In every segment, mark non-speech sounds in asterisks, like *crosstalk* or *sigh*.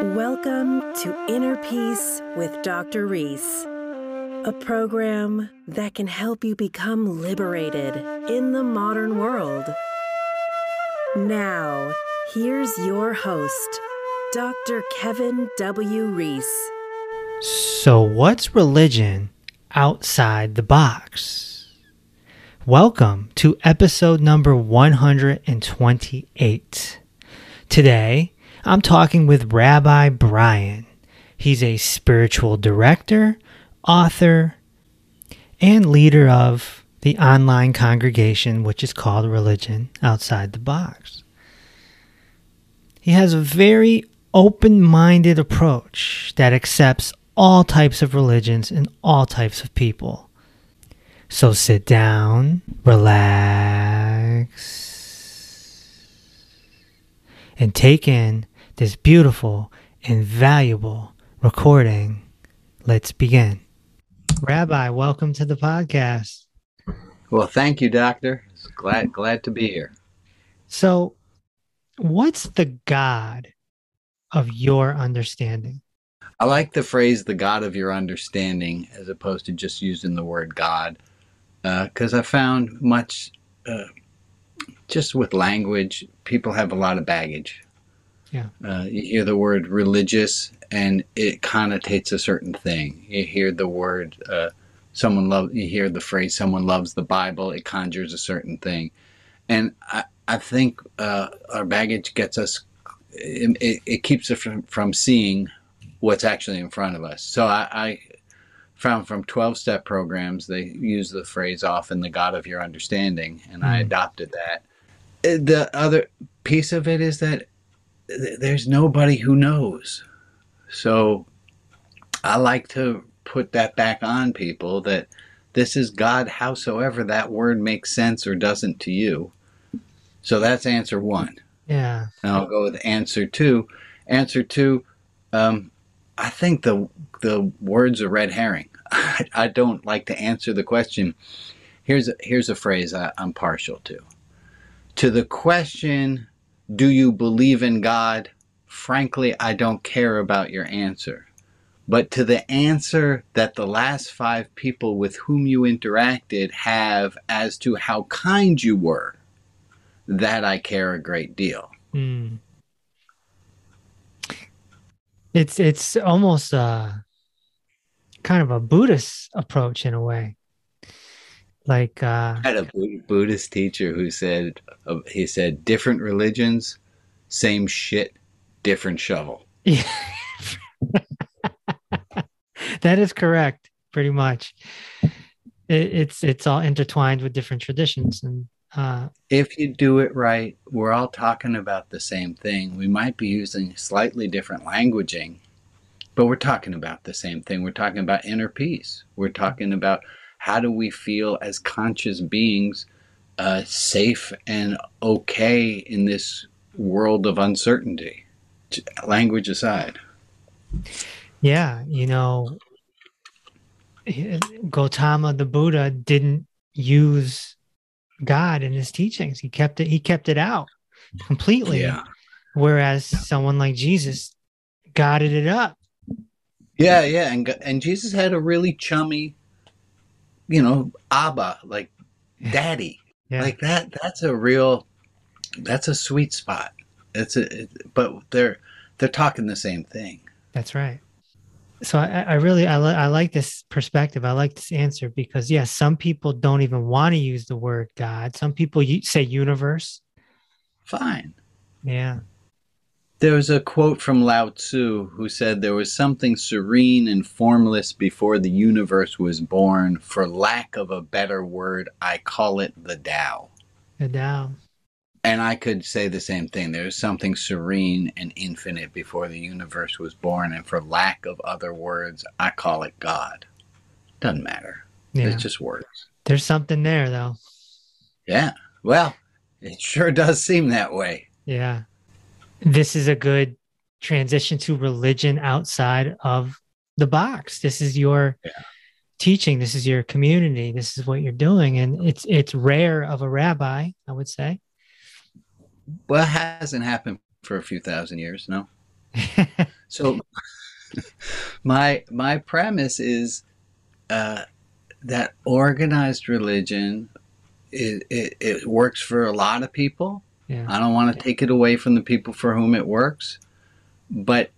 Welcome to Inner Peace with Dr. Reese, a program that can help you become liberated in the modern world. Now, here's your host, Dr. Kevin W. Reese. So, what's religion outside the box? Welcome to episode number 128. Today, I'm talking with Rabbi Brian. He's a spiritual director, author, and leader of the online congregation, which is called Religion Outside the Box. He has a very open minded approach that accepts all types of religions and all types of people. So sit down, relax, and take in this beautiful and valuable recording. Let's begin. Rabbi, welcome to the podcast. Well, thank you, Doctor. Glad glad to be here. So, what's the God of your understanding? I like the phrase "the God of your understanding" as opposed to just using the word God, because uh, I found much uh, just with language, people have a lot of baggage. Yeah. Uh, you hear the word religious, and it connotates a certain thing. You hear the word uh, someone love. You hear the phrase "someone loves the Bible." It conjures a certain thing, and I, I think uh, our baggage gets us. It, it, it keeps us from, from seeing what's actually in front of us. So I, I found from 12 step programs, they use the phrase often the God of your understanding, and mm. I adopted that. Uh, the other piece of it is that there's nobody who knows. So I like to put that back on people that this is God, howsoever that word makes sense or doesn't to you. So that's answer one. Yeah. And I'll go with answer two. Answer two, um, I think the the words are red herring. I, *laughs* I, don't like to answer the question. Here's a, here's a phrase I, I'm partial to. To the question, do you believe in God? Frankly, I don't care about your answer. But to the answer that the last five people with whom you interacted have as to how kind you were, that I care a great deal. Mm. It's it's almost a kind of a Buddhist approach in a way. Like uh, I had a Buddhist teacher who said uh, he said different religions, same shit, different shovel. Yeah. *laughs* that is correct, pretty much. It, it's it's all intertwined with different traditions and uh, if you do it right, we're all talking about the same thing. We might be using slightly different languaging, but we're talking about the same thing. We're talking about inner peace. We're talking about how do we feel as conscious beings uh, safe and okay in this world of uncertainty language aside yeah you know Gautama the Buddha didn't use God in his teachings. He kept it, he kept it out completely. Yeah. Whereas someone like Jesus got it up. Yeah, yeah. And and Jesus had a really chummy you know, Abba, like daddy. Yeah. Like that that's a real that's a sweet spot. It's a it, but they're they're talking the same thing. That's right. So I, I really I, li- I like this perspective. I like this answer because yes, yeah, some people don't even want to use the word God. Some people say universe. Fine. Yeah. There was a quote from Lao Tzu who said there was something serene and formless before the universe was born. For lack of a better word, I call it the Tao. The Tao. And I could say the same thing. There was something serene and infinite before the universe was born. And for lack of other words, I call it God. Doesn't matter. Yeah. It's just words. There's something there, though. Yeah. Well, it sure does seem that way. Yeah this is a good transition to religion outside of the box. This is your yeah. teaching. This is your community. This is what you're doing, and it's it's rare of a rabbi, I would say. Well, it hasn't happened for a few thousand years, no. *laughs* So my my premise is uh, that organized religion it, it, it works for a lot of people. Yeah. I don't want to take it away from the people for whom it works, but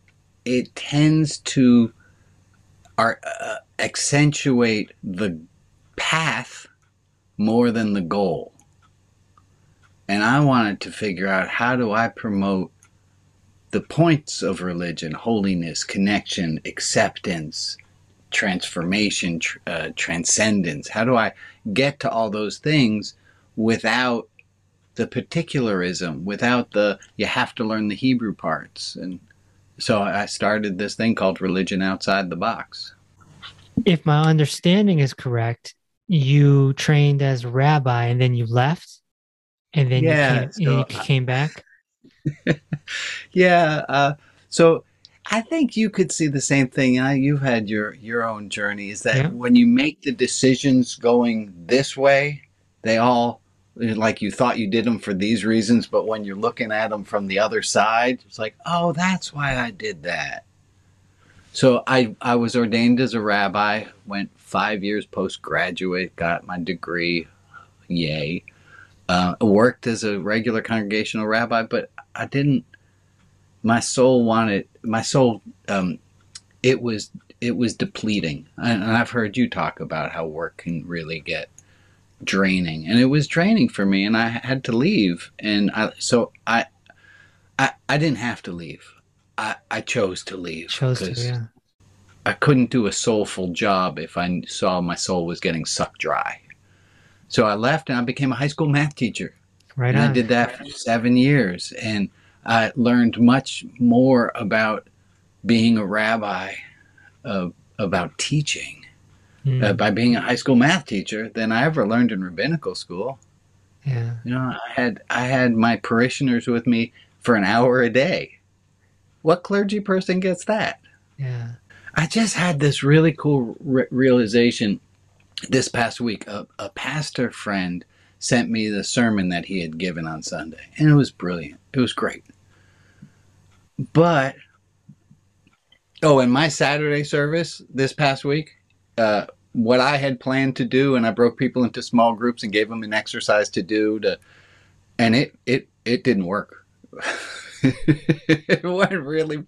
it tends to are, uh, accentuate the path more than the goal. And I wanted to figure out how do I promote the points of religion holiness, connection, acceptance, transformation, tr- uh, transcendence. How do I get to all those things without the particularism, without the you have to learn the Hebrew parts? And so I started this thing called Religion Outside the Box. If my understanding is correct, you trained as rabbi and then you left, and then Yeah, you, came, so you came back. *laughs* yeah. Uh, so I think you could see the same thing. Uh, you've had your your own journey. Is that Yeah. when you make the decisions going this way, they all like you thought you did them for these reasons, but when you're looking at them from the other side, it's like, oh, that's why I did that. So I I was ordained as a rabbi. Went five years postgraduate, got my degree. Yay. Uh, worked as a regular congregational rabbi, but I didn't my soul wanted my soul um it was it was depleting and i've heard you talk about how work can really get draining and it was draining for me and i had to leave and i so i i, I didn't have to leave i i chose to leave Chose to, yeah. I couldn't do a soulful job if I saw my soul was getting sucked dry. So I left and I became a high school math teacher. Right and on. I did that for seven years, and I learned much more about being a rabbi, uh, about teaching, Mm, uh, by being a high school math teacher than I ever learned in rabbinical school. yeah. You know, I had I had my parishioners with me for an hour a day. What clergy person gets that? Yeah. I just had this really cool re- realization this past week. A, a pastor friend sent me the sermon that he had given on Sunday, and it was brilliant. It was great. But, oh, in my Saturday service this past week, uh, what I had planned to do, and I broke people into small groups and gave them an exercise to do to, and it it it didn't work. *laughs* it wasn't really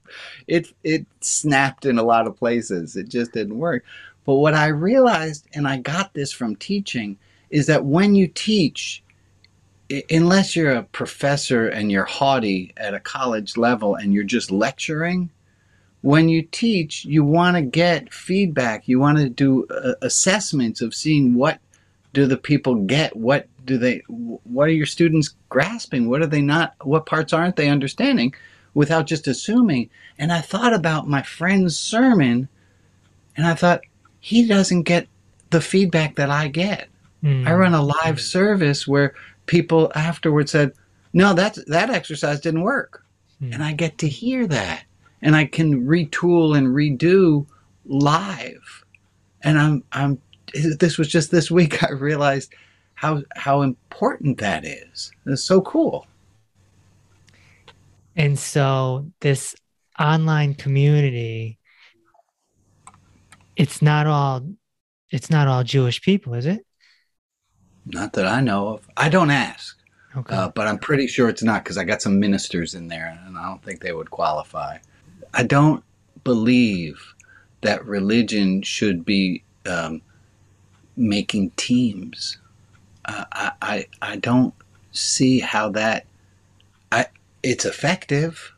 it it snapped in a lot of places. It just didn't work. But what I realized, and I got this from teaching, is that when you teach, unless you're a professor and you're haughty at a college level and you're just lecturing, when you teach, you want to get feedback. You want to do uh, assessments of seeing what do the people get, what do they, what are your students grasping, what are they not, what parts aren't they understanding, without just assuming. And I thought about my friend's sermon, and I thought he doesn't get the feedback that I get. Mm, I run a live service where people afterwards said, "No, that that exercise didn't work," Hmm. and I get to hear that, and I can retool and redo live. And I'm I'm. This was just this week. I realized how how important that is. It's so cool. And so this online community, it's not all it's not all Jewish people, is it? Not that I know of. I don't ask, Okay. uh, but I'm pretty sure it's not because I got some ministers in there, and I don't think they would qualify. I don't believe that religion should be um, making teams. Uh, I, I I don't see how that. I it's effective.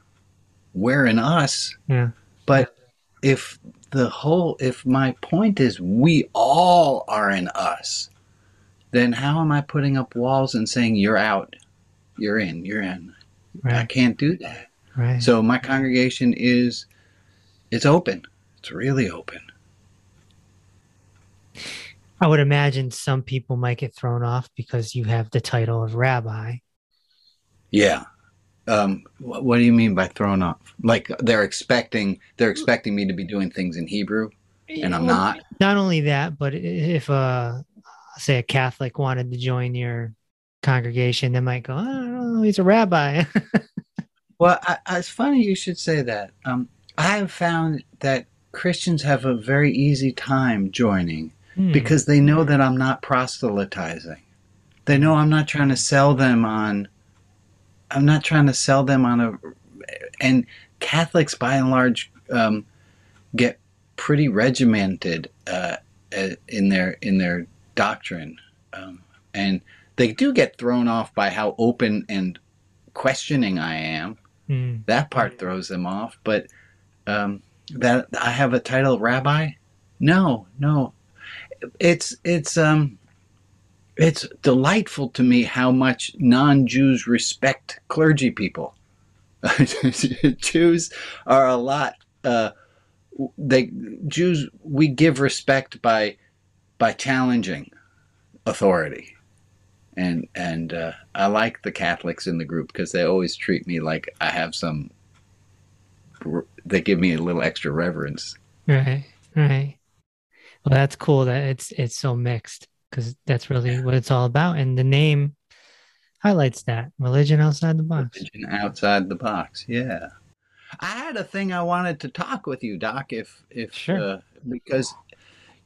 We're in us, yeah. but if the whole if my point is we all are in us, then how am I putting up walls and saying you're out, you're in, you're in? I can't do that. Right. So my congregation is it's open. It's really open. I would imagine some people might get thrown off because you have the title of rabbi. Yeah. Um, what, what do you mean by thrown off? Like they're expecting they're expecting me to be doing things in Hebrew and I'm Well, not. Not only that, but if uh say a Catholic wanted to join your congregation, they might go, "Oh, he's a rabbi." *laughs* Well, I, I, it's funny you should say that. Um, I have found that Christians have a very easy time joining Hmm. because they know that I'm not proselytizing. They know I'm not trying to sell them on. I'm not trying to sell them on a. And Catholics, by and large, um, get pretty regimented uh, uh, in their in their doctrine, um, and they do get thrown off by how open and questioning I am. Hmm. That part throws them off, but um, that I have a title, rabbi. No, no, it's it's um, it's delightful to me how much non-Jews respect clergy people. *laughs* Jews are a lot. Uh, they Jews we give respect by by challenging authority, and and uh, I like the Catholics in the group because they always treat me like I have some. They give me a little extra reverence. Right, right. Well, that's cool that it's it's so mixed because that's really what it's all about, and the name highlights that religion outside the box. Religion outside the box, yeah. I had a thing I wanted to talk with you, Doc, if if Sure. uh, because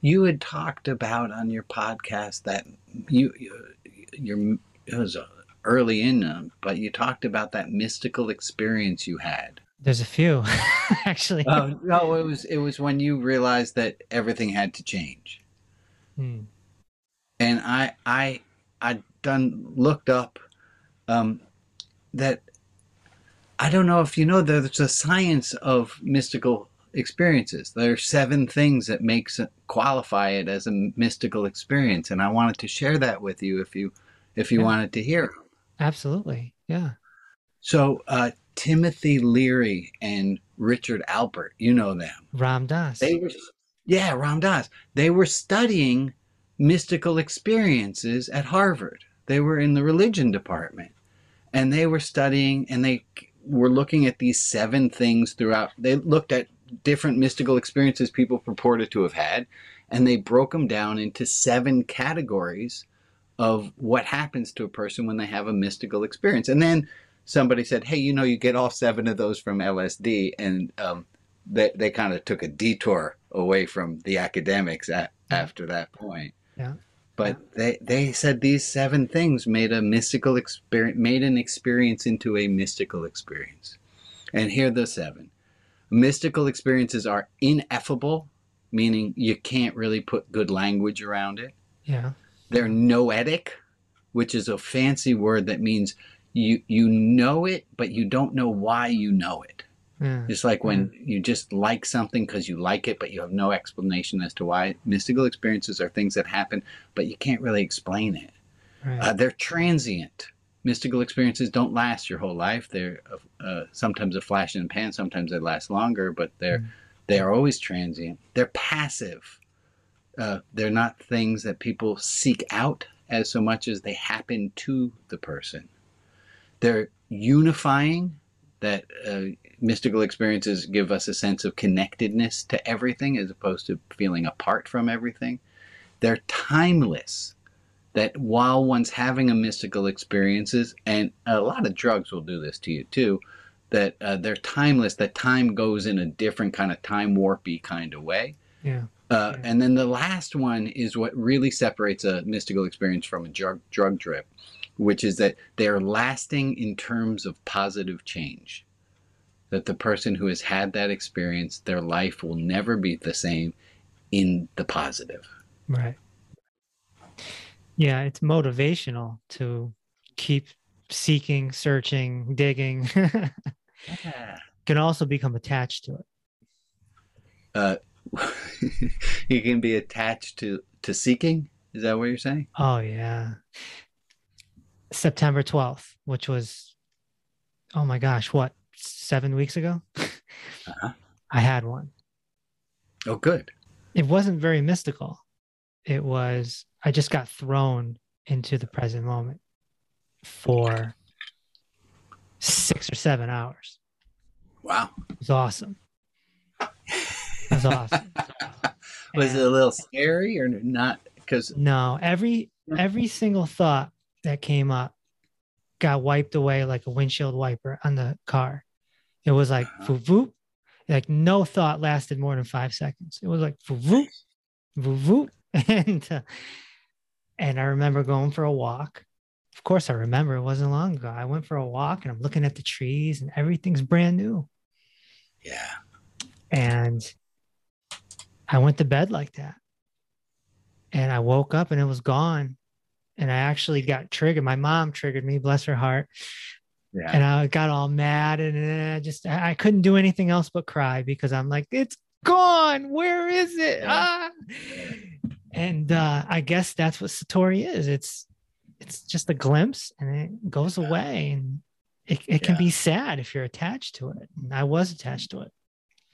you had talked about on your podcast that you, you you're it was uh, early in, uh, but you talked about that mystical experience you had. There's a few *laughs* actually. Oh no, it was it was when you realized that everything had to change. Hmm. and I I I done looked up um, that I don't know if you know there's a science of mystical experiences. There are seven things that makes it, qualify it as a mystical experience, and I wanted to share that with you if you if you Yeah. wanted to hear. 'em. Absolutely, yeah. So uh, Timothy Leary and Richard Alpert, you know them. Ram Dass. They were, yeah, Ram Dass. They were studying mystical experiences at Harvard. They were in the religion department, and they were studying, and they were looking at these seven things throughout. They looked at different mystical experiences people purported to have had, and they broke them down into seven categories of what happens to a person when they have a mystical experience. And then somebody said, "Hey, you know, you get all seven of those from LSD," and um, they they kind of took a detour away from the academics at, after that point. Yeah. But they they said these seven things made a mystical experience, made an experience into a mystical experience. And here are the seven. Mystical experiences are ineffable, meaning you can't really put good language around it. yeah. They're noetic, which is a fancy word that means you you know it, but you don't know why you know it. Yeah. It's like when you just like something because you like it, but you have no explanation as to why. Mystical experiences are things that happen, but you can't really explain it. Right. Uh, they're transient. Mystical experiences don't last your whole life. They're uh, sometimes a flash in the pan. Sometimes they last longer, but they're Mm. they are always transient. They're passive. Uh, they're not things that people seek out as so much as they happen to the person. They're unifying. That uh, mystical experiences give us a sense of connectedness to everything as opposed to feeling apart from everything. They're timeless that while one's having a mystical experiences, and a lot of drugs will do this to you too, that uh, they're timeless. That time goes in a different kind of time warpy kind of way. yeah. Uh. And then the last one is what really separates a mystical experience from a drug drug trip, which is that they are lasting in terms of positive change. That the person who has had that experience, their life will never be the same in the positive. Right. Yeah, it's motivational to keep seeking, searching, digging. *laughs* Yeah. Can also become attached to it. Uh, *laughs* you can be attached to to seeking. Is that what you're saying? Oh yeah. September 12th, which was oh my gosh, what? 7 weeks ago? Uh-huh. *laughs* I had one. Oh, good. It wasn't very mystical. It was I just got thrown into the present moment for 6 or 7 hours. Wow. It was awesome. Was *laughs* awesome. Was it a little scary or not? Because No, every every single thought that came up got wiped away like a windshield wiper on the car. It was like Uh-huh. voop voop, Like no thought lasted more than five seconds. It was like voop, voop, *laughs* and uh, and I remember going for a walk. Of course, I remember it wasn't long ago. I went for a walk and I'm looking at the trees and everything's brand new. Yeah. And I went to bed like that. And I woke up and it was gone. And I actually got triggered. My mom triggered me, bless her heart. Yeah. And I got all mad and I just, I couldn't do anything else but cry because I'm like, it's gone. Where is it? Ah. And uh, I guess that's what Satori is. It's, it's just a glimpse and it goes away and it, it can be sad if you're attached to it. And I was attached to it.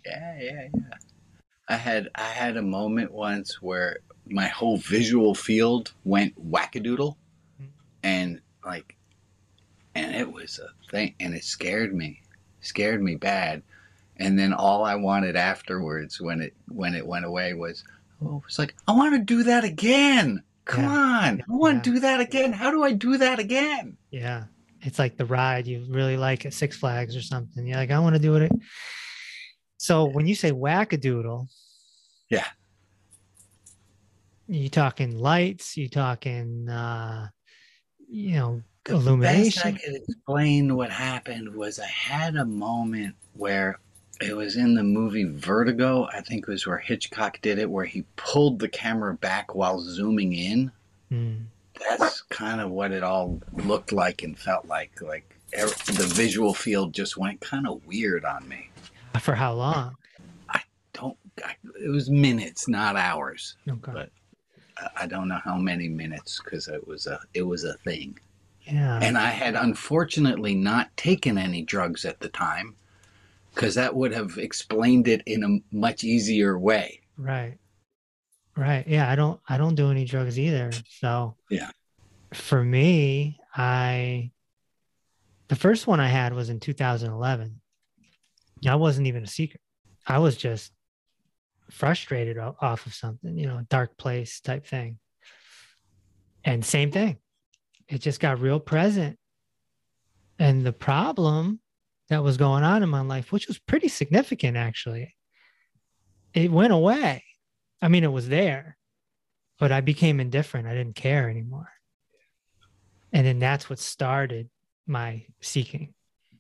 Yeah, yeah, yeah. I had I had a moment once where my whole visual field went wackadoodle, Mhm. and like, and it was a thing, and it scared me, scared me bad. And then all I wanted afterwards, when it when it went away, was oh, it was like I want to do that again. Come Yeah. on, I want Yeah. to do that again. How do I do that again? Yeah. It's like the ride you really like at Six Flags or something. You're like, I want to do it. So when you say wackadoodle, Yeah. you talking lights, you talking uh you know illumination. The best I could explain what happened was I had a moment where it was in the movie Vertigo. I think it was where Hitchcock did it, where he pulled the camera back while zooming in. Mm. That's kind of what it all looked like and felt like. Like er- the visual field just went kind of weird on me. *laughs* For how long? I don't. I, it was minutes, not hours. Okay. But- I- don't know how many minutes because it was a it was a thing. yeah. And I had unfortunately not taken any drugs at the time because that would have explained it in a much easier way. Right. Right. Yeah, I don't I don't do any drugs either. So Yeah. For me, I the first one I had was in 2011. I wasn't even a seeker. I was just frustrated off of something, you know, dark place type thing. And same thing. It just got real present. And the problem that was going on in my life, which was pretty significant actually, it went away. I mean, it was there, but I became indifferent. I didn't care anymore. And then that's what started my seeking.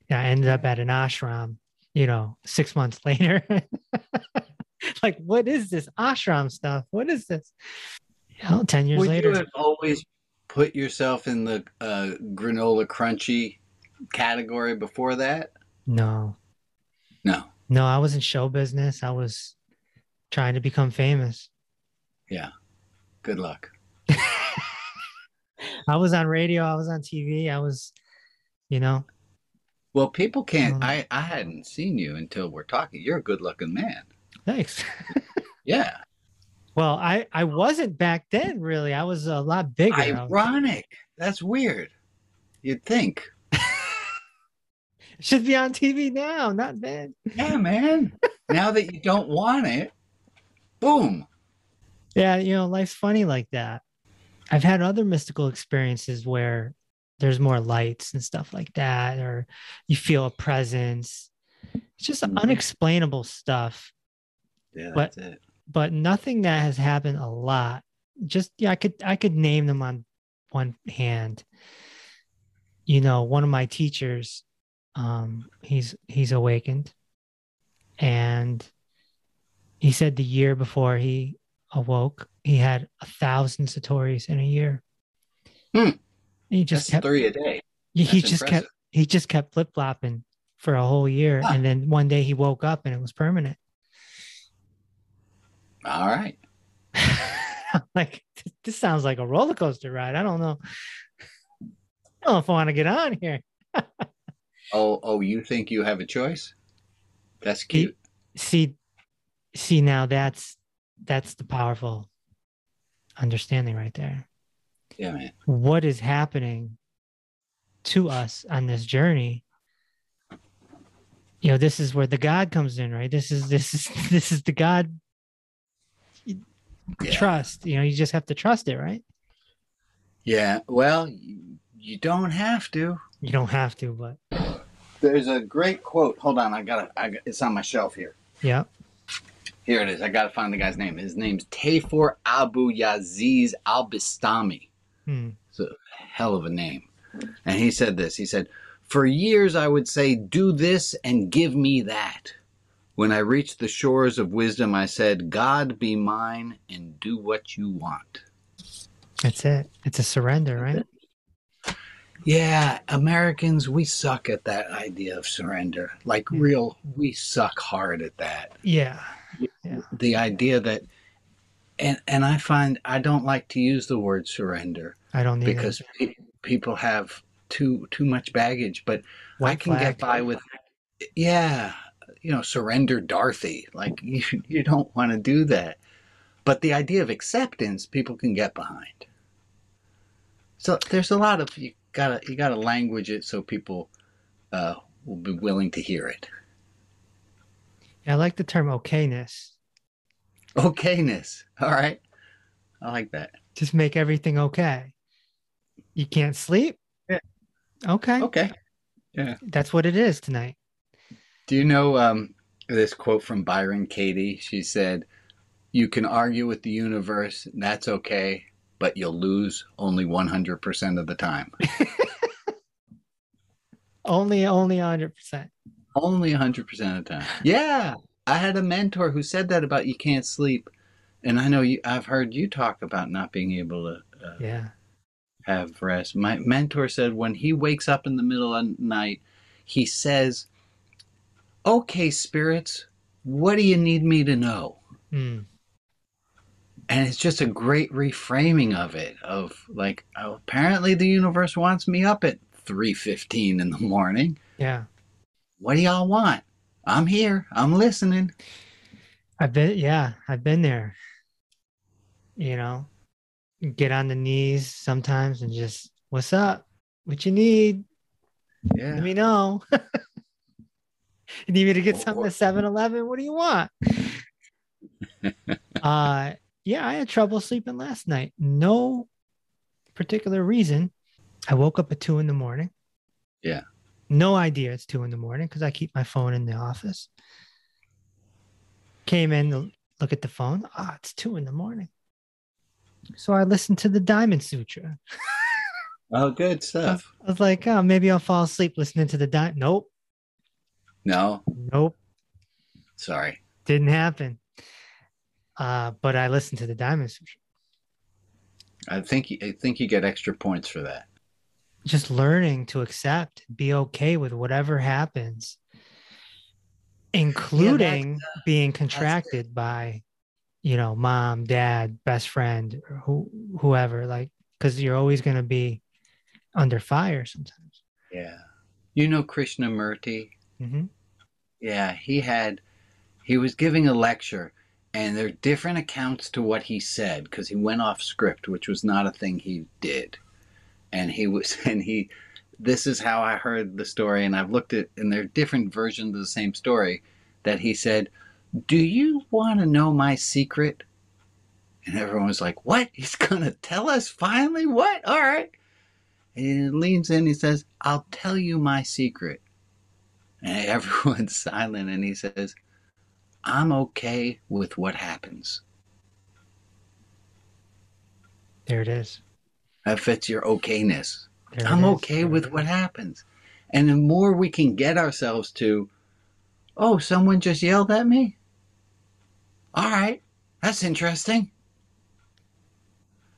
And I ended up at an ashram, you know, six months later. *laughs* like, what is this ashram stuff? What is this? Know, 10 years Would later. you have always put yourself in the uh, granola crunchy category before that? no, No. no, I was in show business. I was trying to become famous. Yeah. Good luck. *laughs* I was on radio. I was on TV. I was, you know, Well, people can't. Um, I, I hadn't seen you until we're talking. You're a good looking man. thanks. *laughs* Yeah. Well, I I wasn't back then really. I was a lot bigger. Ironic. That's weird. You'd think. *laughs* should be on TV now, not then. Yeah, man. now that you don't want it, boom. Yeah, you know, life's funny like that. I've had other mystical experiences where there's more lights and stuff like that, or you feel a presence. It's just Mhm. unexplainable stuff, Yeah, But- that's it. but nothing that has happened a lot. Just yeah, I could I could name them on one hand. You know, one of my teachers, um, he's he's awakened, and he said the year before he awoke, he had a thousand satori's in a year. Hmm. He just That's kept three a day. he That's just impressive. kept he just kept flip flopping for a whole year, Huh. and then one day he woke up and it was permanent. All right. *laughs* like this sounds like a roller coaster ride. I don't know. I don't know if I want to get on here. *laughs* Oh, oh, you think you have a choice? That's cute. See, see now that's that's the powerful understanding right there. Yeah, man. What is happening to us on this journey? You know, this is where the God comes in, right? This is this is *laughs* this is the God Yeah. trust. You know, you just have to trust it, right? Yeah. Well, you, you don't have to. You don't have to, but There's a great quote. Hold on, I got it. It's on my shelf here. Yep. Here it is. I gotta find the guy's name. His name's Tayfur Abu Yazid Al Bistami. Hmm. It's a hell of a name. And he said this. He said, "For years I would say, do this and give me that." When I reached the shores of wisdom, I said, God be mine and do what you want. That's it. It's a surrender, right? Yeah, Americans, we suck at that idea of surrender. Like, Yeah. real, we suck hard at that. Yeah. The idea that, and, and I find I don't like to use the word surrender I don't need because pe- people have too too much baggage, but I can flag. get by with, yeah, you know, surrender Dorothy. Like *laughs* you, you don't want to do that. But the idea of acceptance, people can get behind. So there's a lot of you gotta you gotta language it so people uh, will be willing to hear it. I like the term okayness. Okayness. All right, I like that. Just make everything okay. You can't sleep? Yeah. Okay. Okay. Yeah. That's what it is tonight. Do you know um, this quote from Byron Katie? She said, "You can argue with the universe, and that's okay, but you'll lose only 100% of the time. *laughs* *laughs* Only, only 100%. only 100% of the time." Yeah, I had a mentor who said that about you can't sleep, and I know you. I've heard you talk about not being able to uh, Yeah. have rest. My mentor said when he wakes up in the middle of the night, he says, "Okay, spirits, what do you need me to know?" Mm. and it's just a great reframing of it of like oh, apparently the universe wants me up at 3.15 in the morning Yeah. what do y'all want i'm here i'm listening I've been, yeah, I've been there. You know, get on the knees sometimes and just, what's up? What you need? yeah Let me know. *laughs* you need me to get something at 7 Eleven? What do you want? *laughs* uh, yeah, I had trouble sleeping last night. No particular reason. I woke up at two in the morning. Yeah. No idea it's two in the morning because I keep my phone in the office. Came in to look at the phone. Ah, it's two in the morning. So I listened to the Diamond Sutra. *laughs* oh good stuff I was like, oh, maybe I'll fall asleep listening to the Diamond. Nope. no Nope. sorry Didn't happen. Uh, but I listened to the Diamond Sutra. i think i think you get extra points for that Just learning to accept, be okay with whatever happens, including being contracted by, you know, mom, dad, best friend, or who, whoever. Like, because you're always going to be under fire sometimes. yeah you know krishnamurti hmm yeah he had he was giving a lecture and there are different accounts to what he said because he went off script which was not a thing he did and he was *laughs* and he this is how i heard the story and i've looked at and there are different versions of the same story that he said do you want to know my secret? And everyone was like what? He's *laughs* gonna tell us finally? What? All right. And he leans in he says i'll tell you my secret. And *laughs* everyone's silent and he says i'm okay with what happens. There it is. That fits your okayness There I'm okay with what happens. And the more we can get ourselves to, oh, someone just yelled at me? All right, that's interesting.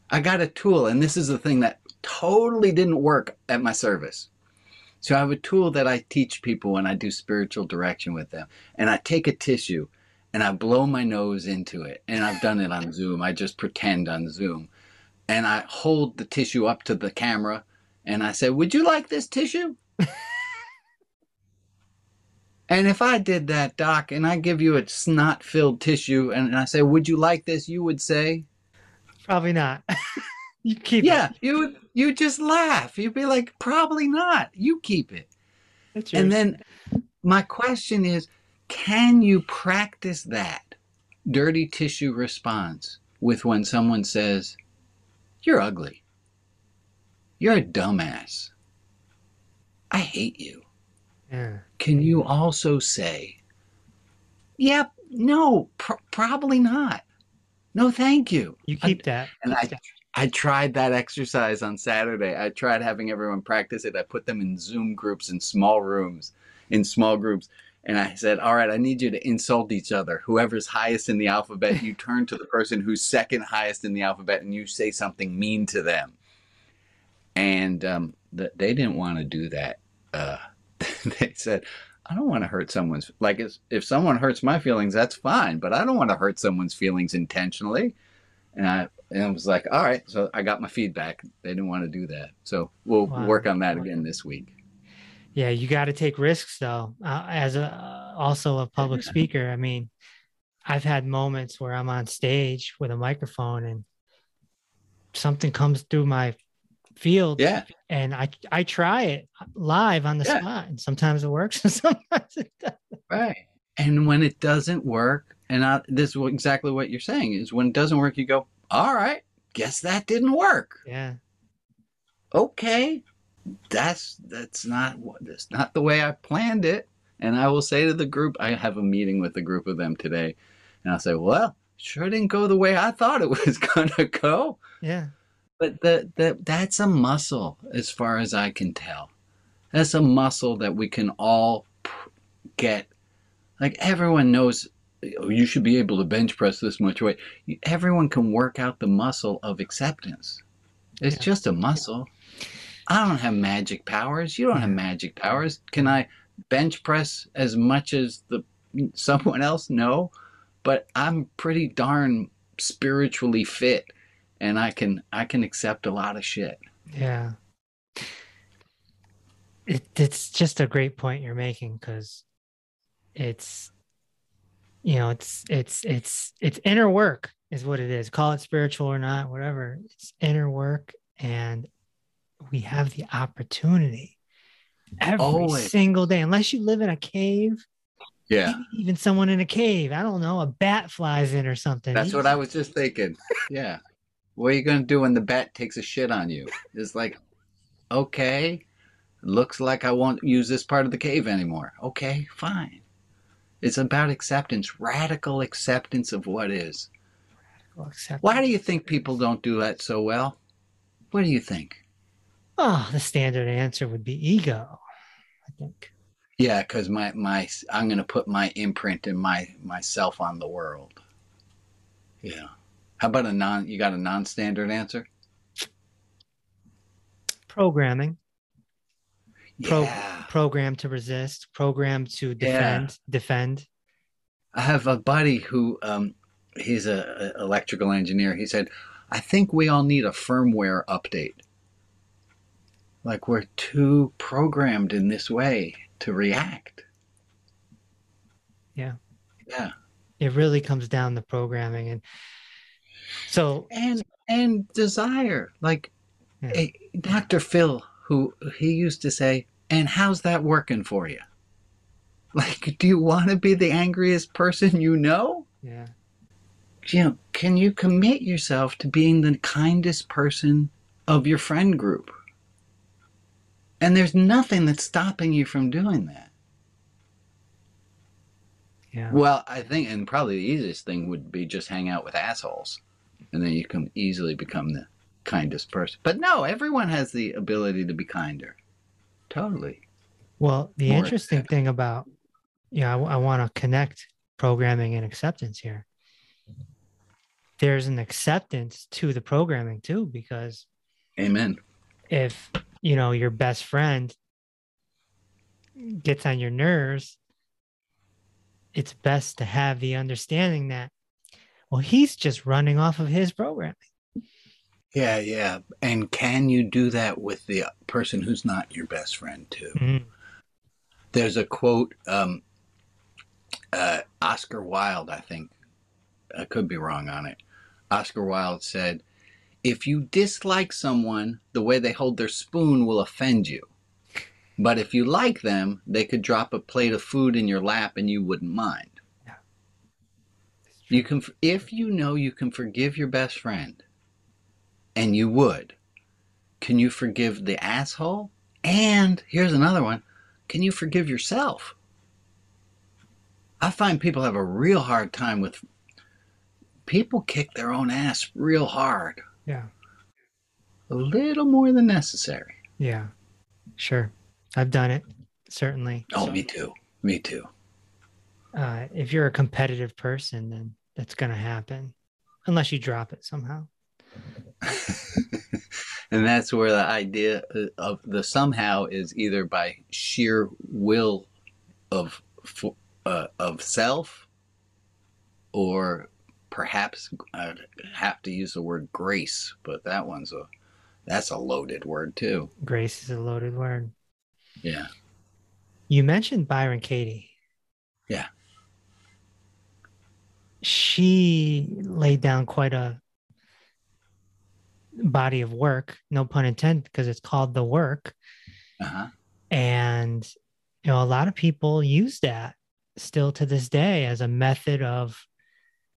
I got a tool, and this is the thing that totally didn't work at my service. So I have a tool that I teach people when I do spiritual direction with them. And I take a tissue and I blow my nose into it. And I've done it on Zoom. I just pretend on Zoom. And I hold the tissue up to the camera and I say, Would you like this tissue? *laughs* and if I did that, Doc, and I give you a snot filled tissue and I say, Would you like this? You would say, Probably not. *laughs* you keep Yeah, it. you you just laugh. You'd be like, Probably not. You keep it. It's And then my question is, can you practice that dirty tissue response with when someone says, You're ugly. You're a dumbass. I hate you. yeah. Can you also say, Yep, no, pr- probably not. No, thank you. You keep that. And I, I tried that exercise on Saturday. I tried having everyone practice it. I put them in Zoom groups in small rooms, in small groups. And I said, All right, I need you to insult each other. Whoever's highest in the alphabet, you turn to the person who's second highest in the alphabet and you say something mean to them. And um, th- they didn't want to do that. Uh, *laughs* they said, I don't want to hurt someone's like if someone hurts my feelings, that's fine, but I don't want to hurt someone's feelings intentionally. And I and I was like, all right, so I got my feedback. They didn't want to do that, so we'll Wow. work on that again this week. Yeah, you got to take risks though. Uh, as a also a public *laughs* speaker, I mean, I've had moments where I'm on stage with a microphone and something comes through my field, Yeah, and I I try it live on the Yeah. spot, and sometimes it works, *laughs* and sometimes it doesn't. right. And when it doesn't work, and I, this is exactly what you're saying is when it doesn't work, you go, all right, guess that didn't work. Yeah, okay, that's that's not that's not the way I planned it. And I will say to the group, I have a meeting with a group of them today, and I'll say, well, sure didn't go the way I thought it *laughs* was gonna go. yeah, But the, the that's a muscle, as far as I can tell. That's a muscle that we can all get. Like everyone knows, "Oh, you should be able to bench press this much weight. Everyone can work out the muscle of acceptance. It's Yeah. just a muscle. I don't have magic powers. You don't have magic powers. Can I bench press as much as the *laughs* someone else? No, but I'm pretty darn spiritually fit and I can I can accept a lot of shit. yeah. It, it's just a great point you're making because it's you know it's it's it's it's inner work is what it is call it spiritual or not whatever it's inner work and we have the opportunity every Always. single day unless you live in a cave Yeah. even someone in a cave i don't know a bat flies in or something That's what I was just thinking. *laughs* Yeah. What are you gonna do when the bat takes a shit on you? It's like, okay, looks like I won't use this part of the cave anymore. Okay, fine. It's about acceptance, radical acceptance of what is. Why do you think people don't do that so well? What do you think? Oh the standard answer would be ego i think Yeah, because my my I'm gonna put my imprint and my myself on the world. Yeah. How about a non? You got a non-standard answer? programming Pro- yeah. program to resist program to defend defend I have a buddy who um, he's a, a electrical engineer. He said, "I think we all need a firmware update. Like we're too programmed in this way to react." Yeah. Yeah. it really comes down to programming and so And and desire, like Yeah. eh, Dr. Phil, who he used to say, "And how's that working for you?" Like, do you want to be the angriest person you know? yeah you know, can you commit yourself to being the kindest person of your friend group? And there's nothing that's stopping you from doing that. yeah Well, I think, and probably the easiest thing would be just hang out with assholes. And then you can easily become the kindest person. But no, everyone has the ability to be kinder. Totally. well the More interesting thing about yeah i, want to connect programming and acceptance here there's an acceptance to the programming too because Amen. If you know your best friend gets on your nerves it's best to have the understanding that well he's just running off of his programming Yeah, yeah. And can you do that with the person who's not your best friend, too? Mhm. there's a quote um, uh, oscar wilde i think i could be wrong on it oscar wilde said if you dislike someone the way they hold their spoon will offend you. But if you like them they could drop a plate of food in your lap and you wouldn't mind. You can if you know you can forgive your best friend and you would can you forgive the asshole? And here's another one can you forgive yourself? I find people have a real hard time with people kick their own ass real hard, Yeah. a little more than necessary. Yeah. Sure. I've done it. Certainly. Oh, So, me too. Me too. uh, if you're a competitive person, then that's going to happen unless you drop it somehow. *laughs* and that's where the idea of the somehow is either by sheer will of uh, of self or perhaps I'd have to use the word grace but that one's a that's a loaded word too Grace is a loaded word. yeah You mentioned Byron Katie. Yeah. She laid down quite a body of work, no pun intended, because it's called The Work. uh-huh And, you know, a lot of people use that still to this day as a method of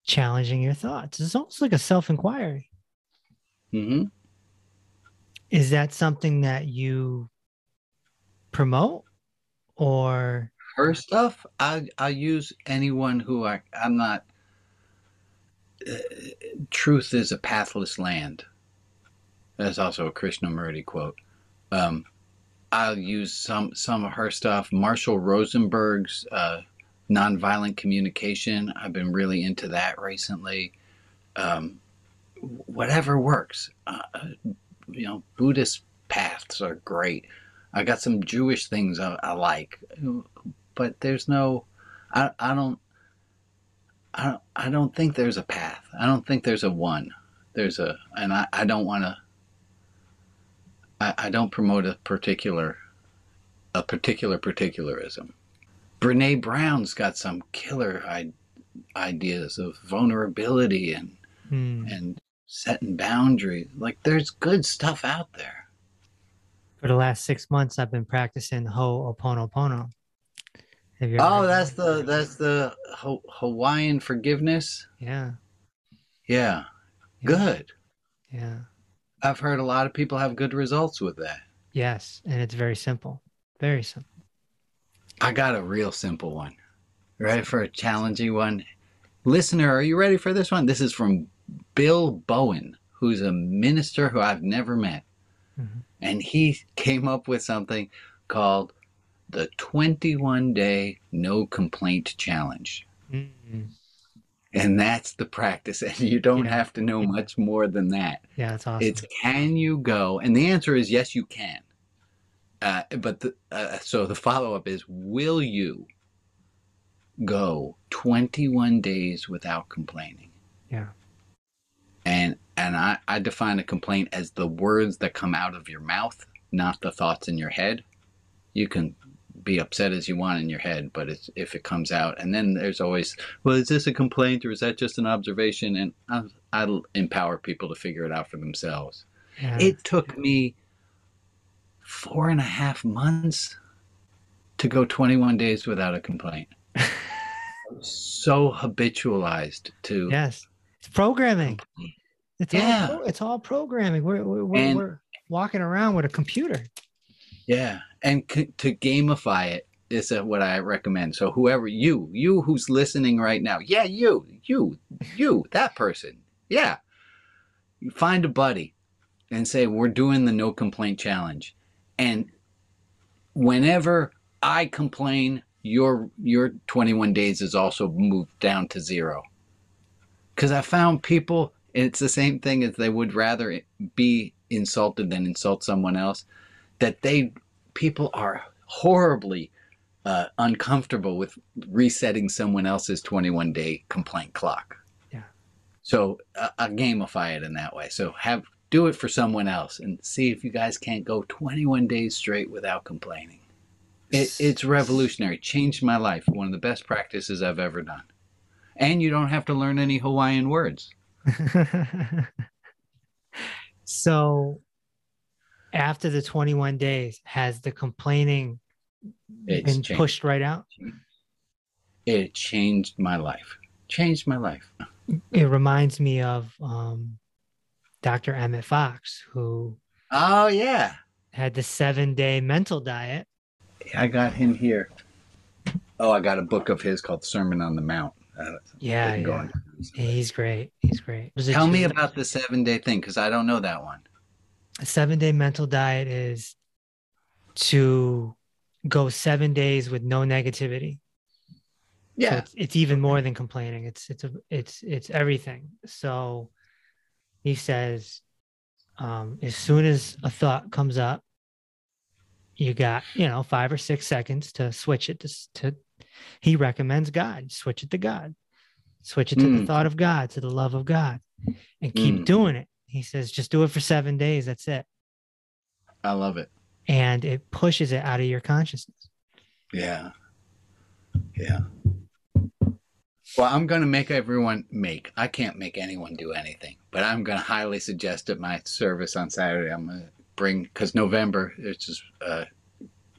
challenging your thoughts. It's almost like a self inquiry. hmm Is that something that you promote or? her stuff i i use anyone who i i'm not uh, truth is a pathless land that's also a krishnamurti quote um i'll use some some of her stuff marshall rosenberg's uh nonviolent communication i've been really into that recently um whatever works uh, you know buddhist paths are great i got some jewish things i, I like but there's no I, I don't I don't I don't think there's a path. I don't think there's a one. There's a and I, I don't wanna I, I don't promote a particular a particular particularism. Brene Brown's got some killer I, ideas of vulnerability and Hmm. and setting boundaries. Like there's good stuff out there. For the last six months, I've been practicing Ho'oponopono. Have you Oh, that's that? the that's the Ho- Hawaiian forgiveness. Yeah. Yeah, Yeah. good. Yeah. I've heard a lot of people have good results with that. Yes. And it's very simple. Very simple. I got a real simple one. Ready for a challenging one? Listener, are you ready for this one? This is from Bill Bowen, who's a minister who I've never met. Mhm. And he came up with something called the 21 day no complaint challenge. Mm. And that's the practice. *laughs* And you don't Yeah. have to know much more than that. Yeah, that's awesome. It's can you go? And the answer is yes, you can. Uh, but the, uh, so the follow up is will you go 21 days without complaining? Yeah. And and I, I define a complaint as the words that come out of your mouth, not the thoughts in your head. You can be upset as you want in your head, but it's, if it comes out, and then there's always, well, is this a complaint or is that just an observation? And I, I empower people to figure it out for themselves. yeah. It took me four and a half months to go 21 days without a complaint. *laughs* so habitualized to yes. It's programming. It's Yeah. all it's all programming. We're we're, we're, And- we're walking around with a computer. yeah and c- to gamify it is what i recommend so whoever you you who's listening right now yeah you you you that person yeah find a buddy and say we're doing the no complaint challenge and whenever i complain your your 21 days is also moved down to zero. Because i found people it's the same thing as they would rather be insulted than insult someone else that they people are horribly uh, uncomfortable with resetting someone else's 21 day complaint clock. Yeah. so uh, I gamify it in that way. So have do it for someone else and see if you guys can't go 21 days straight without complaining. It, it's revolutionary. Changed my life. One of the best practices i've ever done. And you don't have to learn any hawaiian words. *laughs* So after the 21 days, has the complaining It's been changed. pushed right out? it changed my life. Changed my life. It reminds me of um, Dr. Emmett Fox, who oh yeah had the seven day mental diet. I got him here. Oh, I got a book of his called Sermon on the Mount. Uh, Yeah, yeah. into- He's great. He's great. Tell me about the seven day thing because I don't know that one. a seven day mental diet is to go seven days with no negativity. So Yeah. it's, it's even more than complaining. It's it's a, it's it's everything. So he says, um, as soon as a thought comes up, you got you know five or six seconds to switch it to to. He recommends God. Switch it to God. Switch it to the Mm. thought of God, to the love of God, and keep Mm. doing it. He says, just do it for seven days. That's it, I love it. and it pushes it out of your consciousness. Yeah. Yeah. Well, I'm going to make everyone make. I can't make anyone do anything, but I'm going to highly suggest at my service on Saturday, I'm going to bring, because November, which is uh,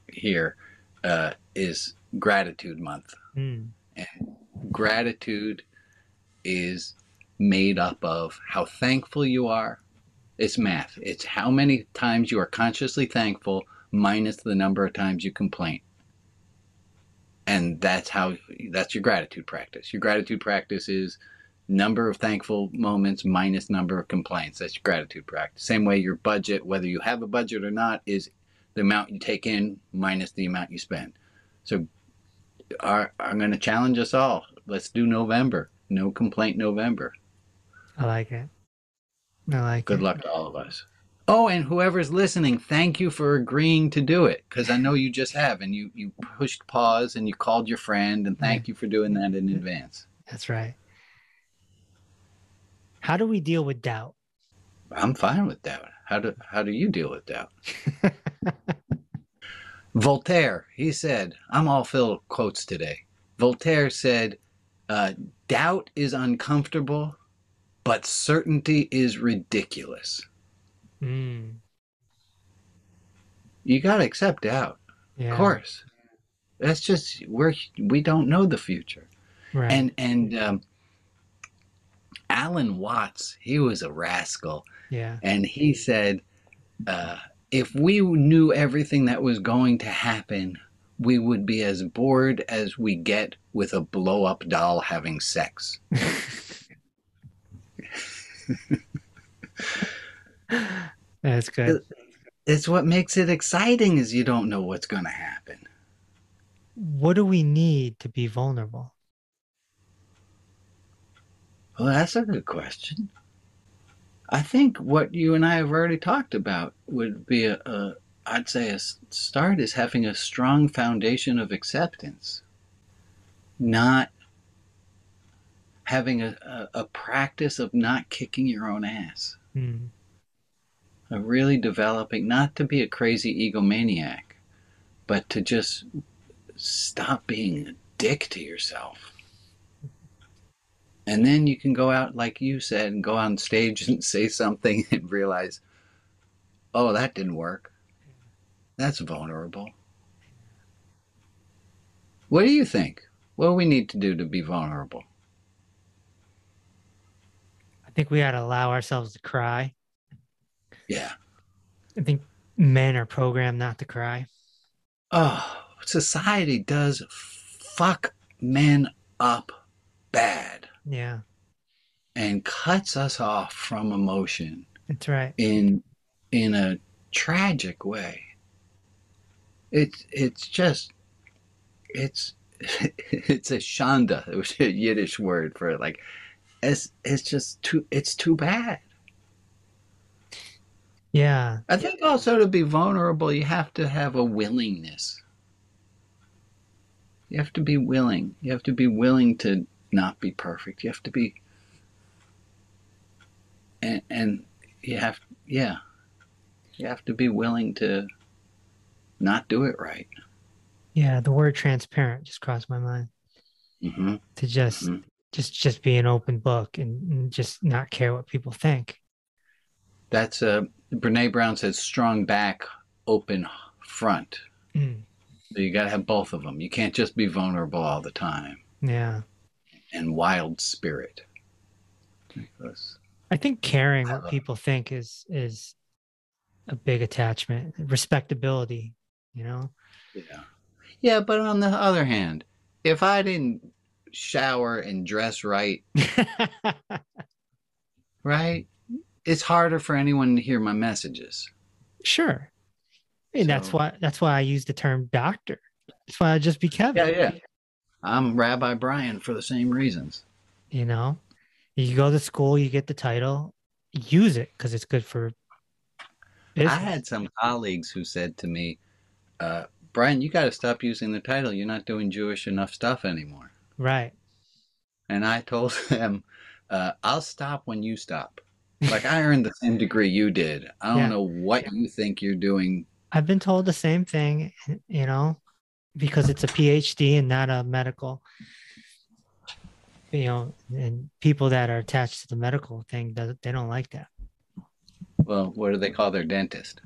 here, uh, is gratitude month. Mm. Gratitude is made up of how thankful you are. It's math. It's how many times you are consciously thankful minus the number of times you complain. And that's how that's your gratitude practice. Your gratitude practice is number of thankful moments minus number of complaints. That's your gratitude practice. Same way your budget, whether you have a budget or not, is the amount you take in minus the amount you spend. So our, I'm going to challenge us all. Let's do November. No complaint November. I like it. I like it. Good it. luck to all of us. Oh, and whoever's listening, thank you for agreeing to do it because I know you just have, and you you pushed pause and you called your friend, and thank you for doing that in advance. That's right. How do we deal with doubt? I'm fine with doubt. How do how do you deal with doubt? *laughs* Voltaire, he said, I'm all filled with quotes today. Voltaire said, uh, doubt is uncomfortable, but certainty is ridiculous. Mm, You got to accept doubt. yeah. Of course. That's just we're we don't know the future. Right. And and um, Alan Watts, he was a rascal, yeah. and he said, uh, if we knew everything that was going to happen, we would be as bored as we get with a blow up doll having sex. *laughs* *laughs* *laughs* That's good. It's what makes it exciting is you don't know what's going to happen. What do we need to be vulnerable? Well, that's a good question. I think what you and I have already talked about would be a, a I'd say a start is having a strong foundation of acceptance, not having a, a, a practice of not kicking your own ass, Mm, of really developing not to be a crazy egomaniac, but to just stop being a dick to yourself. And then you can go out, like you said, and go on stage and *laughs* say something and realize, oh, that didn't work. That's vulnerable. What do you think? What do we need to do to be vulnerable? I think we ought to allow ourselves to cry. Yeah. I think men are programmed not to cry. Oh, society does fuck men up bad Yeah, and cuts us off from emotion that's right. in in a tragic way. It's it's just it's *laughs* it's a shanda, it was *laughs* a Yiddish word for it. Like it's it's just too it's too bad. Yeah, I think also to be vulnerable, you have to have a willingness. You have to be willing. You have to be willing to not be perfect. You have to be, and and you have yeah, you have to be willing to not do it right. yeah. The word transparent just crossed my mind. hmm To just, Mhm. just, just be an open book and, and just not care what people think. That's uh, Brene Brown says strong back, open front. Mm, So you got to have both of them. You can't just be vulnerable all the time yeah, and wild spirit. Because- I think caring I what love- people think is is a big attachment. Respectability, you know. Yeah. Yeah, but on the other hand, if I didn't shower and dress right, *laughs* right, it's harder for anyone to hear my messages. sure. And that's why that's why I use the term doctor. That's why I just be Kevin. Yeah, yeah. I'm Rabbi Brian for the same reasons. You know, you go to school, you get the title, use it because it's good for business. I had some colleagues who said to me, uh, Brian, you got to stop using the title. You're not doing Jewish enough stuff anymore. right. And I told *laughs* them, uh, I'll stop when you stop. Like I earned the same degree you did. I don't Yeah. know what you think you're doing. I've been told the same thing, you know, because it's a PhD and not a medical. You know, and people that are attached to the medical thing, does- they don't like that. Well, what do they call their dentist?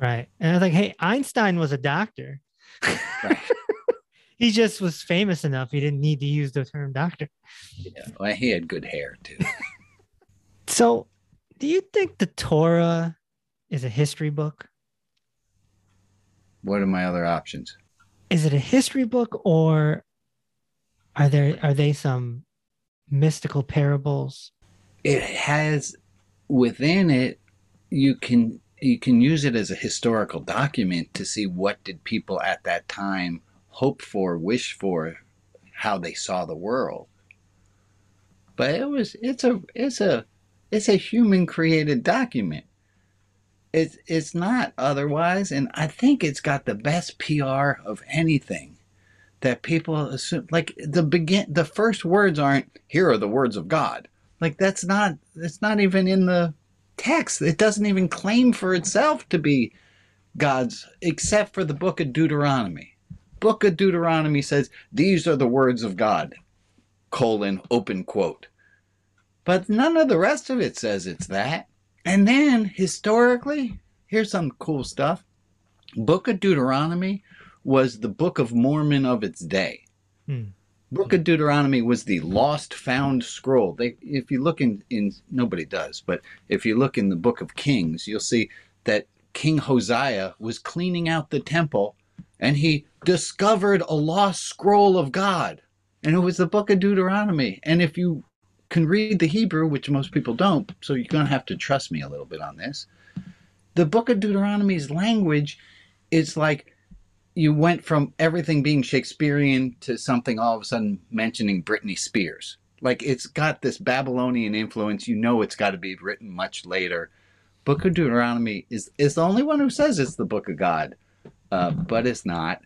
Right. And I was like, hey, Einstein was a doctor. Right. *laughs* he just was famous enough. He didn't need to use the term doctor. Yeah. Well, he had good hair too. *laughs* So, do you think the Torah is a history book? What are my other options? Is it a history book or are there are they some mystical parables? It has within it, you can you can use it as a historical document to see what did people at that time hope for, wish for, how they saw the world. But it was it's a it's a it's a human created document. It's it's not otherwise, and I think it's got the best PR of anything that people assume. Like the begin, the first words aren't "Here are the words of God." Like that's not it's not even in the text. It doesn't even claim for itself to be God's, except for the book of Deuteronomy. Book of Deuteronomy says these are the words of God. Colon open quote. But none of the rest of it says it's that. And then historically, here's some cool stuff. Book of Deuteronomy was the Book of Mormon of its day. Hmm. Book of Deuteronomy was the lost found scroll. They, if you look in, in nobody does, but if you look in the Book of Kings, you'll see that King Hosea was cleaning out the temple, and he discovered a lost scroll of God, and it was the Book of Deuteronomy. And if you can read the Hebrew, which most people don't, so you're going to have to trust me a little bit on this. The Book of Deuteronomy's language is like you went from everything being Shakespearean to something all of a sudden mentioning Britney Spears. Like it's got this Babylonian influence. You know it's got to be written much later. Book of Deuteronomy is is the only one who says it's the book of God, uh, but it's not.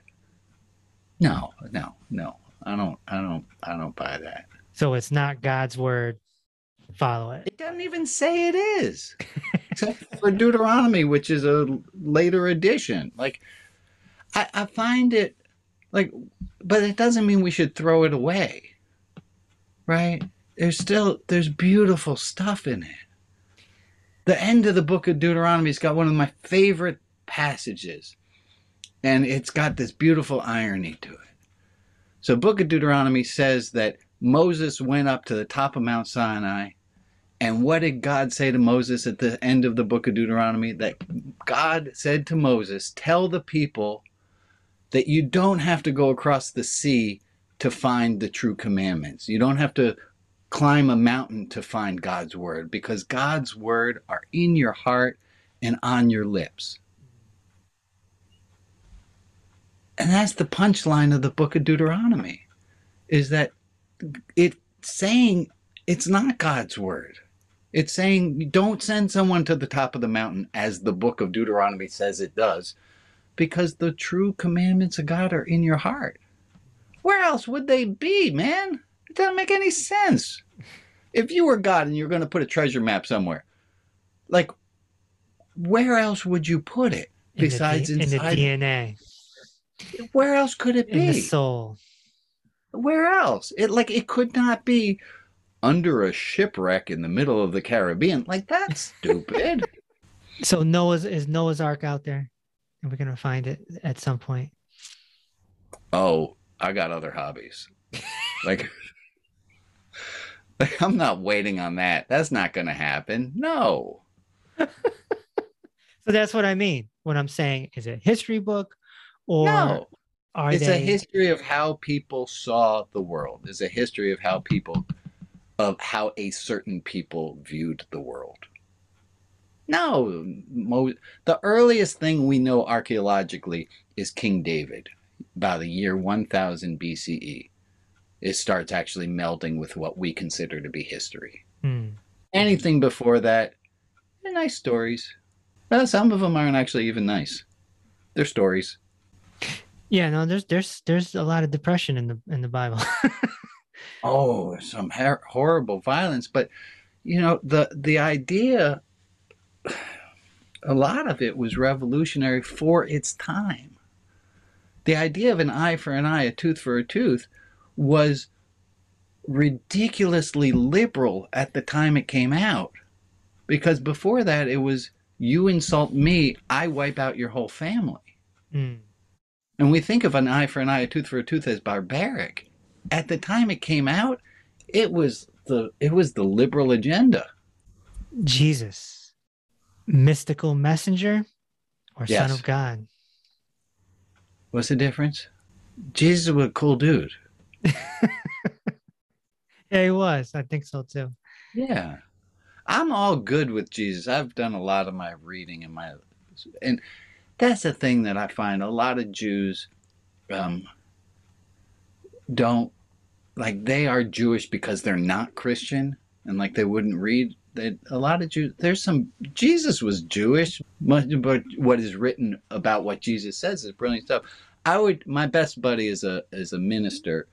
No, no, no. I don't. I don't. I don't buy that. So it's not God's word. Follow it. It doesn't even say it is, *laughs* except for Deuteronomy, which is a later edition. Like, I, I find it like, but it doesn't mean we should throw it away, right? There's still there's beautiful stuff in it. The end of the book of Deuteronomy's got one of my favorite passages, and it's got this beautiful irony to it. So, Book of Deuteronomy says that Moses went up to the top of Mount Sinai and what did God say to Moses at the end of the book of Deuteronomy? That God said to Moses, Tell the people that you don't have to go across the sea to find the true commandments. You don't have to climb a mountain to find God's word because God's word are in your heart and on your lips. And that's the punchline of the book of Deuteronomy is that it's saying it's not God's word. It's saying don't send someone to the top of the mountain as the book of Deuteronomy says it does, because the true commandments of God are in your heart. Where else would they be, man? It doesn't make any sense. If you were God and you're going to put a treasure map somewhere, like, where else would you put it In the D- besides in the? DNA, where else could it in the be? soul. Where else? It like it could not be under a shipwreck in the middle of the Caribbean. Like that's *laughs* stupid. So Noah's is Noah's Ark out there, and we're gonna find it at some point. oh, I got other hobbies. Like, like I'm not waiting on that. That's not going to happen. No. *laughs* So that's what I mean What I'm saying is it a history book or no. Are it's they a history of how people saw the world. It's a history of how people, of how a certain people viewed the world. No, mo- the earliest thing we know archaeologically is King David, about the year 1000 BCE. It starts actually melding with what we consider to be history. Hmm. Anything before that, they're nice stories. Well, some of them aren't actually even nice. They're stories. Yeah, no, there's there's there's a lot of depression in the in the Bible. *laughs* oh some her- horrible violence but you know the the idea a lot of it was revolutionary for its time the idea of an eye for an eye a tooth for a tooth was ridiculously liberal at the time it came out because before that it was you insult me i wipe out your whole family Hmm. And we think of an eye for an eye a tooth for a tooth as barbaric. At the time it came out it was the it was the liberal agenda. Jesus, mystical messenger or son of God? what's the difference? Jesus was a cool dude. *laughs* Yeah, he was. I think so too. yeah. I'm all good with jesus. I've done a lot of my reading and my and that's the thing that i find a lot of jews um don't like they are jewish because they're not christian and like they wouldn't read they, a lot of jews there's some jesus was jewish much but what is written about what jesus says is brilliant stuff i would my best buddy is a is a minister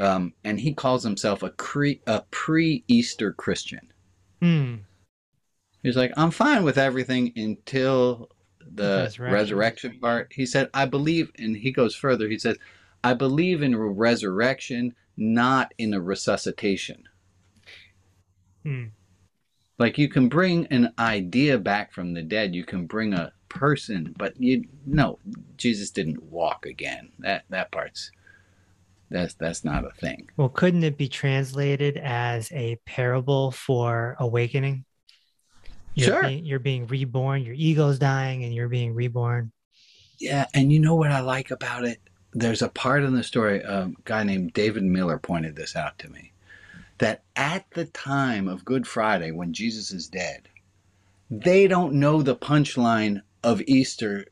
um, and he calls himself a cre- a pre-easter christian Hmm. He's like, I'm fine with everything until the Resurrection. resurrection. part. He said, I believe, and he goes further. He says, I believe in resurrection, not in a resuscitation. Hmm. Like you can bring an idea back from the dead, you can bring a person, but you no, Jesus didn't walk again. That that part's that's that's not a thing. Well, couldn't it be translated as a parable for awakening? You're Sure. Being, you're being reborn. Your ego's dying, and you're being reborn. Yeah, and you know what I like about it? There's a part in the story, a guy named David Miller pointed this out to me, that at the time of Good Friday, when Jesus is dead, they don't know the punchline of Easter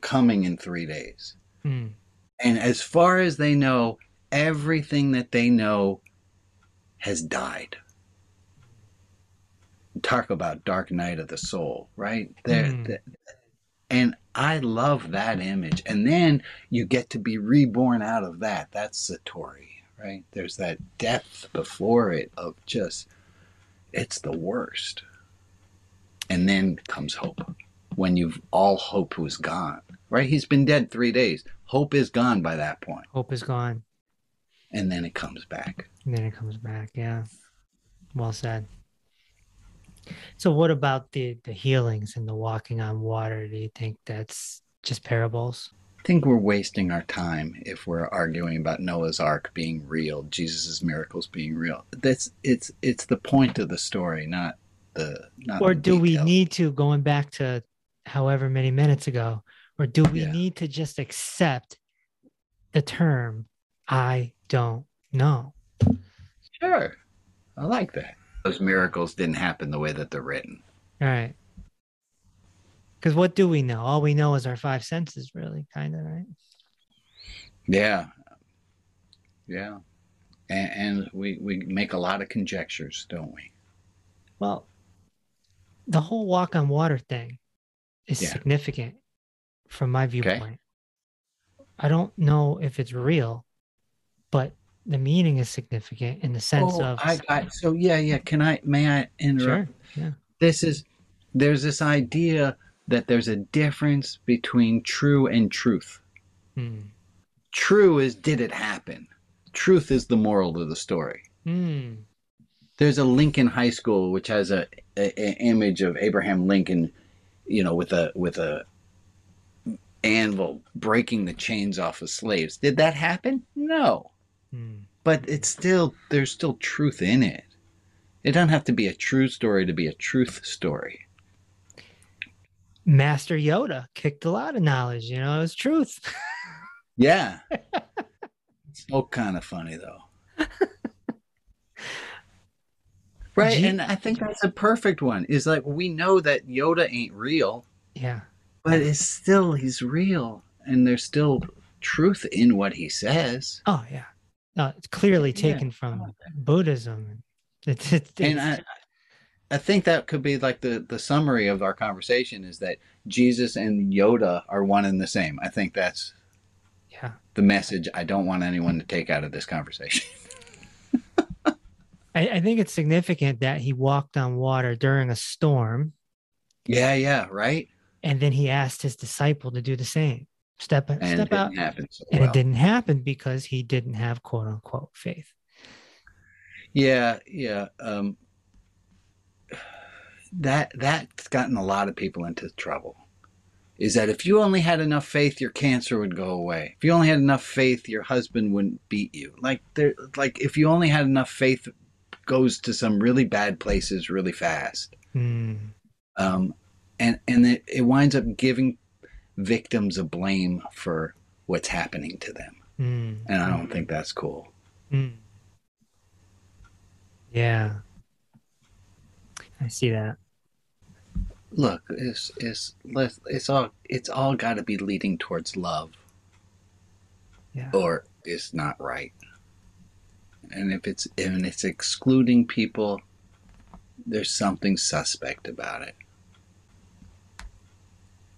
coming in three days. Hmm. And as far as they know, everything that they know has died. Talk about dark night of the soul, right? There, Hmm. th- and I love that image. And then you get to be reborn out of that. That's Satori, right? There's that depth before it of just, it's the worst. And then comes hope when you've all hope was gone, right? He's been dead three days. Hope is gone by that point, Hope is gone, and then it comes back. and then it comes back. Yeah, well said. So, what about the the healings and the walking on water? Do you think that's just parables? I think we're wasting our time if we're arguing about Noah's Ark being real, Jesus' miracles being real. That's it's it's the point of the story, not the not or the do we need to going back to however many minutes ago or do we Yeah. need to just accept the term i don't know Sure, I like that. Those miracles didn't happen the way that they're written. all right because what do we know all we know is our five senses really kind of right Yeah, yeah, and, and we we make a lot of conjectures, don't we? well the whole walk on water thing is Yeah. significant from my viewpoint Okay. i don't know if it's real but the meaning is significant in the sense oh, of I got so yeah, yeah. Can I? May I interrupt? sure yeah this is there's this idea that there's a difference between true and truth. Hmm. True is did it happen? Truth is the moral of the story. Hmm. There's a Lincoln High School which has a, a, a image of Abraham Lincoln, you know, with a with a anvil breaking the chains off of slaves. Did that happen? No. Hmm. But it's still there's still truth in it. It doesn't have to be a true story to be a truth story. Master Yoda kicked a lot of knowledge, you know, it's truth. *laughs* Yeah. it's all kind of funny though. *laughs* right, Gee- and I think that's a perfect one. Is like we know that Yoda ain't real, Yeah. but it's still he's real and there's still truth in what he says. Oh yeah. No, it's clearly Yeah. taken from Buddhism. *laughs* It's, it's, And I I think that could be like the the summary of our conversation is that Jesus and Yoda are one and the same. I think that's yeah. the message I don't want anyone to take out of this conversation. *laughs* I, I think it's significant that he walked on water during a storm, yeah, yeah, right? and then he asked his disciple to do the same. Step And it step didn't out, happen so and well. it didn't happen because he didn't have quote unquote faith. Yeah, yeah. Um, that that's gotten a lot of people into trouble. Is that if you only had enough faith, your cancer would go away. If you only had enough faith, your husband wouldn't beat you. Like there, like if you only had enough faith, goes to some really bad places really fast. Hmm. Um, and and it, it winds up giving victims of blame for what's happening to them. Hmm. And I don't think that's cool. Hmm. Yeah. I see that. look it's it's it's all it's all got to be leading towards love Yeah. or it's not right and if it's and it's excluding people there's something suspect about it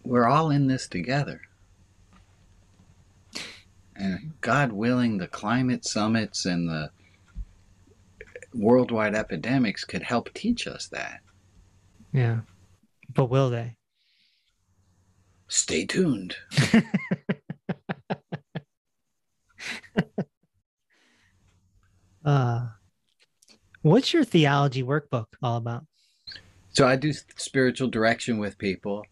we're all in this together and god willing the climate summits and the worldwide epidemics could help teach us that Yeah. But will they? stay tuned *laughs* Uh what's your theology workbook all about? So I do spiritual direction with people,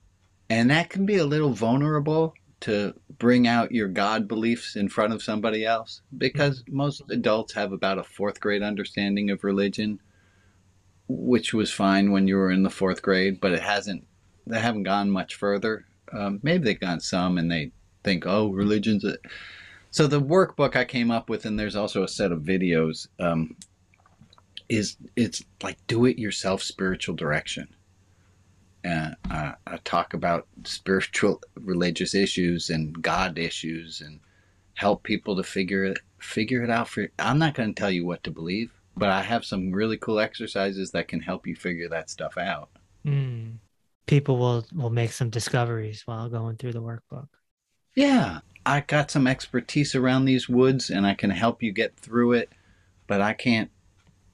and that can be a little vulnerable to bring out your God beliefs in front of somebody else because most adults have about a fourth grade understanding of religion, which was fine when you were in the fourth grade, but it hasn't. They haven't gone much further. Um, maybe they've gone some, and they think, "Oh, religion's." A... So the workbook I came up with, and there's also a set of videos. Um, is it's like do it yourself spiritual direction and uh, I talk about spiritual religious issues and God issues and help people to figure it figure it out for I'm not going to tell you what to believe but I have some really cool exercises that can help you figure that stuff out Hmm. People will will make some discoveries while going through the workbook. yeah I got some expertise around these woods and I can help you get through it but I can't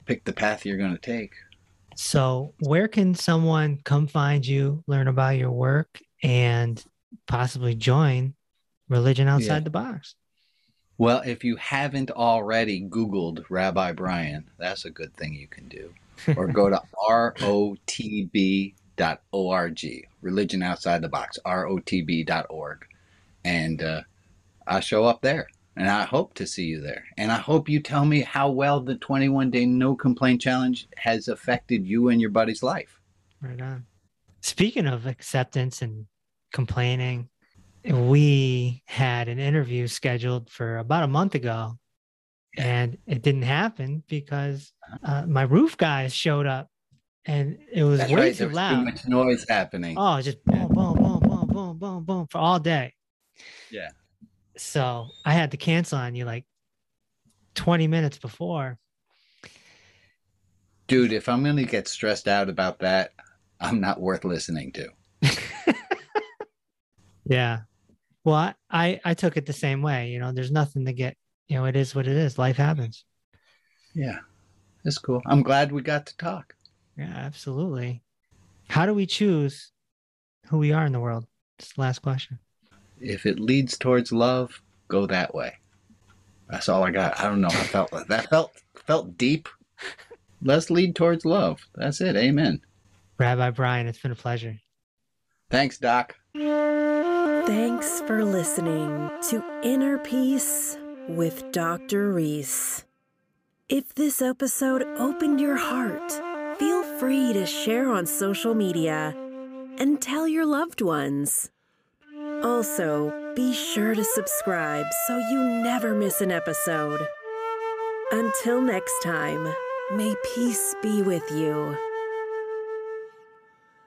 pick the path you're going to take So, where can someone come find you, learn about your work, and possibly join Religion Outside Yeah. the Box? Well, if you haven't already Googled Rabbi Brian, that's a good thing you can do. Or go to *laughs* rotb.org, Religion Outside the Box, rotb.org. And uh, I'll show up there. And I hope to see you there. And I hope you tell me how well the 21 day no complaint challenge has affected you and your buddy's life. Right on. Speaking of acceptance and complaining, we had an interview scheduled for about a month ago, and it didn't happen because uh, my roof guys showed up, and it was That's way right. too There was loud. too much noise happening. Oh, just boom, boom, boom, boom, boom, boom, boom for all day. Yeah. So I had to cancel on you like 20 minutes before. Dude, if I'm going to get stressed out about that, I'm not worth listening to. *laughs* Yeah. Well, I, I I took it the same way. You know, there's nothing to get. You know, it is what it is. Life happens. Yeah, that's cool. I'm glad we got to talk. Yeah, absolutely. How do we choose who we are in the world? That's the last question. If it leads towards love, go that way. That's all I got. I don't know. I felt that felt felt deep. Let's lead towards love. That's it. Amen. Rabbi Brian, it's been a pleasure. Thanks, Doc. Thanks for listening to Inner Peace with Dr. Reese. If this episode opened your heart, feel free to share on social media and tell your loved ones. Also, be sure to subscribe so you never miss an episode. Until next time, may peace be with you.